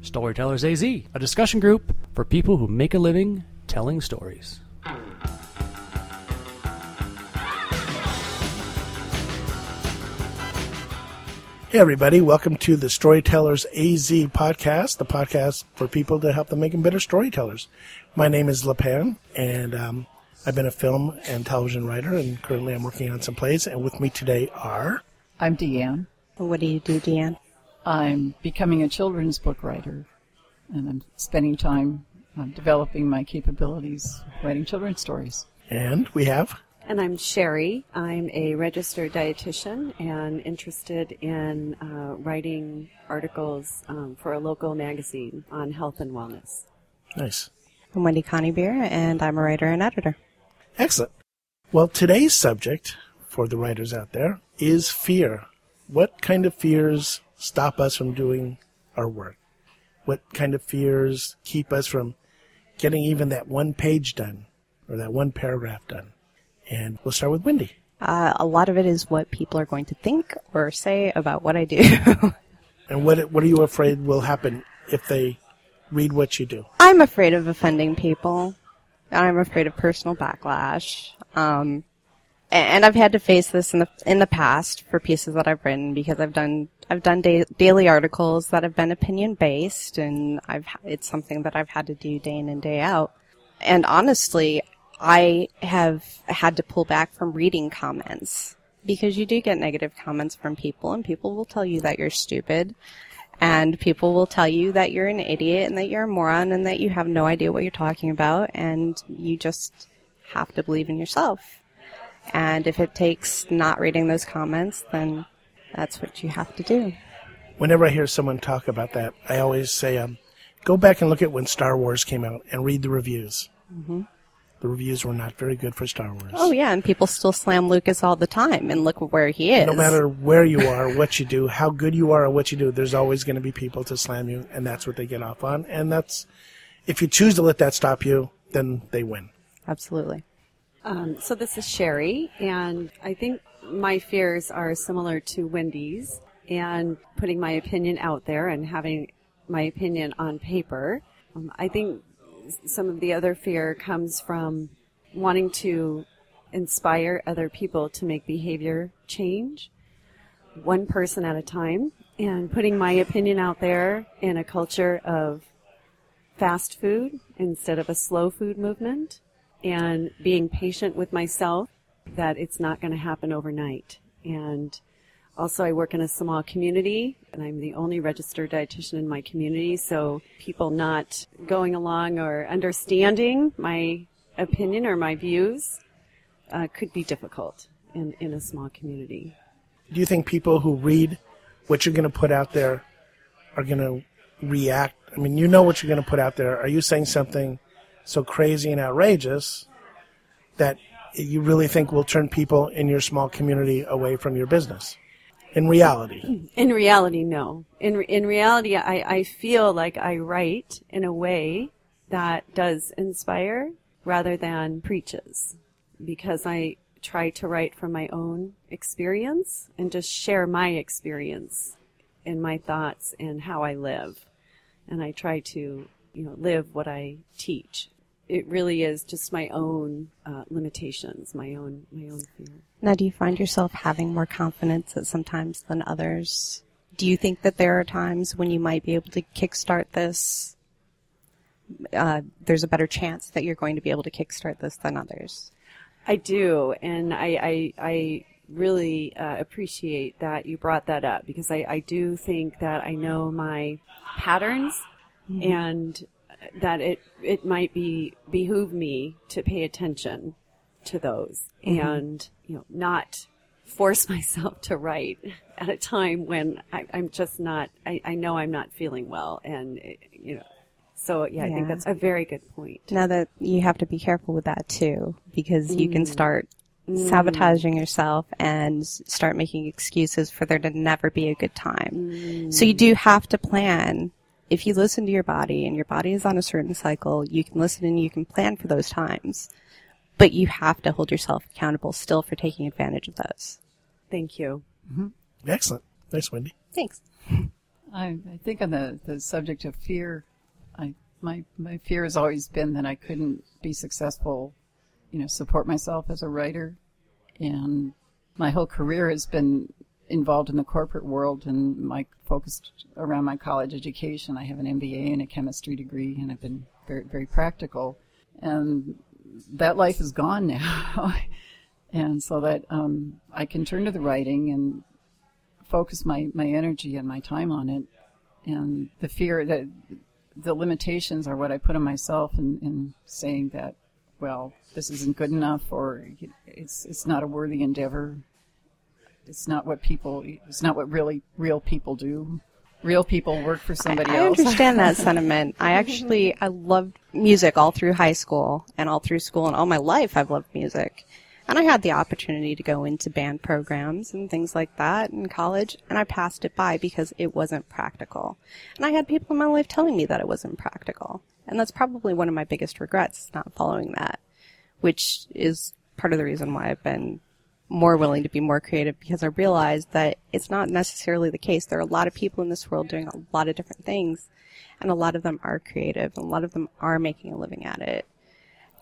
Storytellers AZ, a discussion group for people who make a living telling stories. Hey, everybody. Welcome to the Storytellers AZ podcast, the podcast for people to help them make them better storytellers. My name is LePan, and um, I've been a film and television writer, and currently I'm working on some plays. And with me today are. I'm Deanne. What do you do, Deanne? I'm becoming a children's book writer, and I'm spending time uh, developing my capabilities writing children's stories. And we have. And I'm Sherry. I'm a registered dietitian and interested in uh, writing articles um, for a local magazine on health and wellness. Nice. I'm Wendy Coneybeer, and I'm a writer and editor. Excellent. Well, today's subject for the writers out there is fear. What kind of fears stop us from doing our work? What kind of fears keep us from getting even that one page done or that one paragraph done? And we'll start with Wendy. Uh, a lot of it is what people are going to think or say about what I do. And what what are you afraid will happen if they read what you do? I'm afraid of offending people. I'm afraid of personal backlash. Um, and I've had to face this in the in the past for pieces that I've written because I've done I've done da- daily articles that have been opinion based, and I've it's something that I've had to do day in and day out. And honestly, I have had to pull back from reading comments because you do get negative comments from people, and people will tell you that you're stupid, and people will tell you that you're an idiot and that you're a moron and that you have no idea what you're talking about, and you just have to believe in yourself. And if it takes not reading those comments, then that's what you have to do. Whenever I hear someone talk about that, I always say, um, go back and look at when Star Wars came out and read the reviews. Mm-hmm. The reviews were not very good for Star Wars. Oh yeah, and people still slam Lucas all the time, and look where he is. No matter where you are, what you do, how good you are at what you do, there's always going to be people to slam you, and that's what they get off on. And that's, if you choose to let that stop you, then they win. Absolutely. Um, so this is Sherry, and I think my fears are similar to Wendy's and putting my opinion out there and having my opinion on paper. Um, I think some of the other fear comes from wanting to inspire other people to make behavior change one person at a time and putting my opinion out there in a culture of fast food instead of a slow food movement and being patient with myself that it's not going to happen overnight. And also, I work in a small community, and I'm the only registered dietitian in my community. So, people not going along or understanding my opinion or my views uh, could be difficult in, in a small community. Do you think people who read what you're going to put out there are going to react? I mean, you know what you're going to put out there. Are you saying something so crazy and outrageous that you really think will turn people in your small community away from your business? In reality, In reality, no. In in reality, I, I feel like I write in a way that does inspire rather than preaches, because I try to write from my own experience and just share my experience and my thoughts and how I live, and I try to you know live what I teach. It really is just my own uh, limitations, my own my own fear. Now, do you find yourself having more confidence at sometimes than others? Do you think that there are times when you might be able to kickstart this? Uh, there's a better chance that you're going to be able to kickstart this than others. I do, and I I, I really uh, appreciate that you brought that up because I, I do think that I know my patterns and that it it might be behoove me to pay attention to those mm-hmm. and you know not force myself to write at a time when I, I'm just not I, I know I'm not feeling well and it, you know so yeah, I think that's a very good point. Now that you have to be careful with that too, because you can mm. start mm. sabotaging yourself and start making excuses for there to never be a good time. Mm. So you do have to plan. If you listen to your body and your body is on a certain cycle, you can listen and you can plan for those times. But you have to hold yourself accountable still for taking advantage of those. Thank you. Mm-hmm. excellent. Thanks, Wendy. Thanks. I, I think on the, the subject of fear, I my my fear has always been that I couldn't be successful, you know, support myself as a writer, and my whole career has been involved in the corporate world and my focused around my college education. I have an MBA and a chemistry degree, and I've been very very practical, and that life is gone now, and so that um, I can turn to the writing and focus my, my energy and my time on it. And the fear that the limitations are what I put on myself in, in saying that, well, this isn't good enough or it's, it's not a worthy endeavor. It's not what people, it's not what really real people do. Real people work for somebody I, I else. understand that sentiment. I actually, I loved music all through high school and all through school and all my life I've loved music. And I had the opportunity to go into band programs and things like that in college, and I passed it by because it wasn't practical. And I had people in my life telling me that it wasn't practical. And that's probably one of my biggest regrets, not following that, which is part of the reason why I've been more willing to be more creative because I realized that it's not necessarily the case. There are a lot of people in this world doing a lot of different things, and a lot of them are creative, and a lot of them are making a living at it.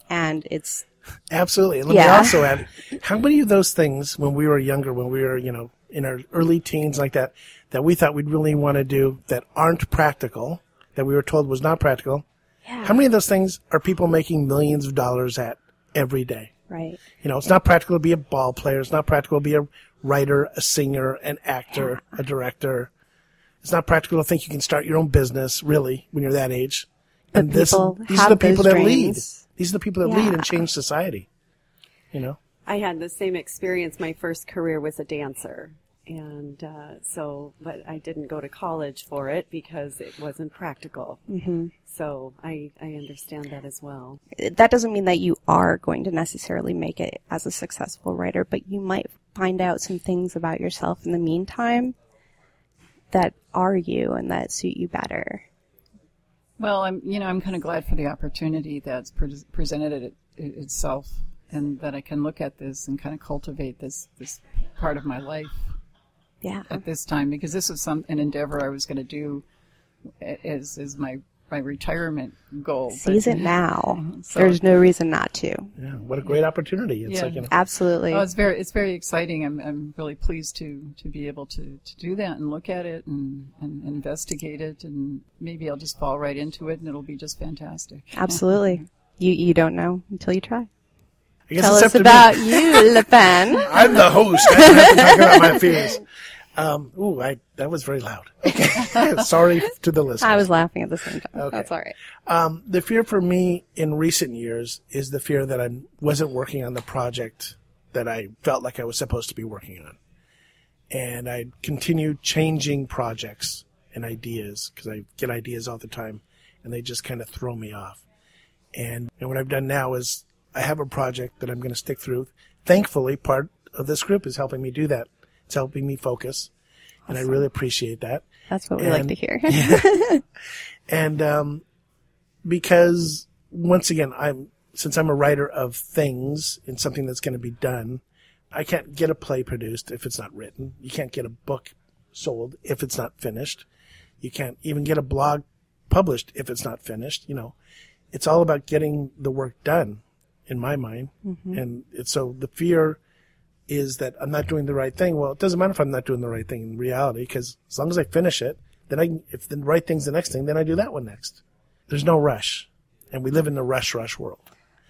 And it's Absolutely. Let Yeah. me also add, how many of those things when we were younger, when we were, you know, in our early teens like that, that we thought we'd really want to do that aren't practical, that we were told was not practical, Yeah. how many of those things are people making millions of dollars at every day? Right. You know, it's not practical to be a ball player. It's not practical to be a writer, a singer, an actor, a director. It's not practical to think you can start your own business, really, when you're that age. But and this, people these are the people those that lead. These are the people that lead and change society. You know? I had the same experience. My first career was a dancer. And uh, so, but I didn't go to college for it because it wasn't practical. Mm-hmm. So I, I understand that as well. That doesn't mean that you are going to necessarily make it as a successful writer, but you might find out some things about yourself in the meantime that are you and that suit you better. Well, I'm, you know, I'm kind of glad for the opportunity that's pre- presented it, it itself, and that I can look at this and kind of cultivate this this part of my life Yeah. at this time because this was some an endeavor I was going to do as as my my retirement goal. But- it now. So- There's no reason not to. Yeah, what a great opportunity. It's Yeah. like, you know, Absolutely. Oh, it's very it's very exciting. I'm I'm really pleased to to be able to to do that and look at it and and investigate it and maybe I'll just fall right into it and it'll be just fantastic. Absolutely. You you don't know until you try. I guess Tell us up to me. about you, Le Pen. I'm the host. I have to talk about my fears. Um, ooh, I, that was very loud. Okay. Sorry to the listeners. I was laughing at the same time. Okay. That's all right. Um, the fear for me in recent years is the fear that I wasn't working on the project that I felt like I was supposed to be working on. And I continued changing projects and ideas because I get ideas all the time and they just kind of throw me off. And, and what I've done now is I have a project that I'm going to stick through. Thankfully, part of this group is helping me do that. It's helping me focus. And I really appreciate that. That's what we like to hear. and um, because once again, I'm since I'm a writer of things in something that's going to be done, I can't get a play produced if it's not written. You can't get a book sold if it's not finished. You can't even get a blog published if it's not finished. You know, it's all about getting the work done, in my mind. And it's, so the fear is that I'm not doing the right thing. Well, it doesn't matter if I'm not doing the right thing in reality, because as long as I finish it, then I, if the right thing's the next thing, then I do that one next. There's no rush. And we live in the rush, rush world.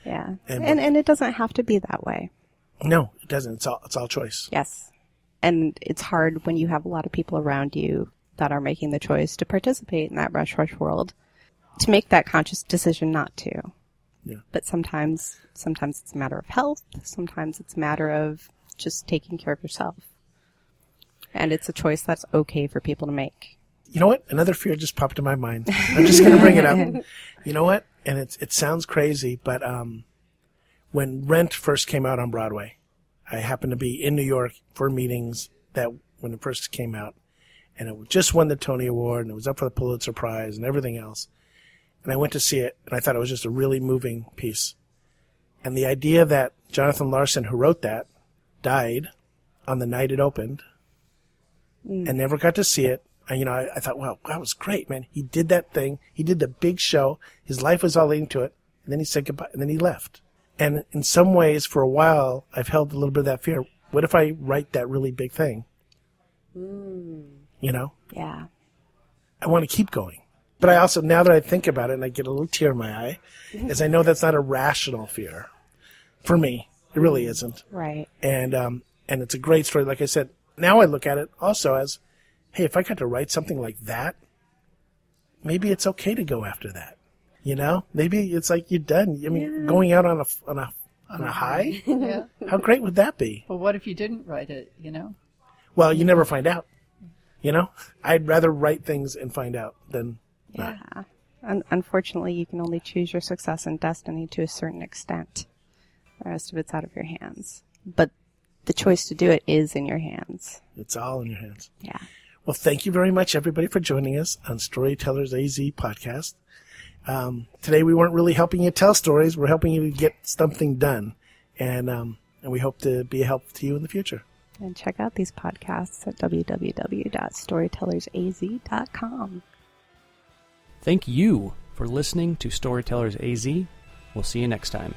yeah. And- And and it doesn't have to be that way. No, it doesn't. It's all, it's all choice. Yes. And it's hard when you have a lot of people around you that are making the choice to participate in that rush rush world to make that conscious decision not to. Yeah. But sometimes sometimes it's a matter of health, sometimes it's a matter of just taking care of yourself. And it's a choice that's okay for people to make. You know what? Another fear just popped in my mind. I'm just going to bring it up. You know what? And it's, it sounds crazy, but, um, when Rent first came out on Broadway, I happened to be in New York for meetings that when it first came out and it just won the Tony Award and it was up for the Pulitzer Prize and everything else. And I went to see it and I thought it was just a really moving piece. And the idea that Jonathan Larson, who wrote that, died on the night it opened mm. and never got to see it And, you know, I, I thought, wow, that was great, man. He did that thing. He did the big show. His life was all into it. And then he said goodbye. And then he left. And in some ways, for a while, I've held a little bit of that fear. What if I write that really big thing? Mm. You know, Yeah. I want to keep going. But I also, now that I think about it and I get a little tear in my eye, mm-hmm. is I know that's not a rational fear. For me, it really isn't. Right. And, um, and it's a great story. Like I said, now I look at it also as, hey, if I got to write something like that, maybe it's okay to go after that. You know, maybe it's like you're done. I mean, going out on a, on a, on a high, Yeah. how great would that be? Well, what if you didn't write it? You know. Well, you never find out. You know, I'd rather write things and find out than not. Yeah. Un- unfortunately, you can only choose your success and destiny to a certain extent. The rest of it's out of your hands. But the choice to do it is in your hands. It's all in your hands. Yeah. Well, thank you very much, everybody, for joining us on Storytellers AZ podcast. Um, today, we weren't really helping you tell stories; we're helping you to get something done, and um, and we hope to be a help to you in the future. And check out these podcasts at www.storytellersaz.com. Thank you for listening to Storytellers AZ. We'll see you next time.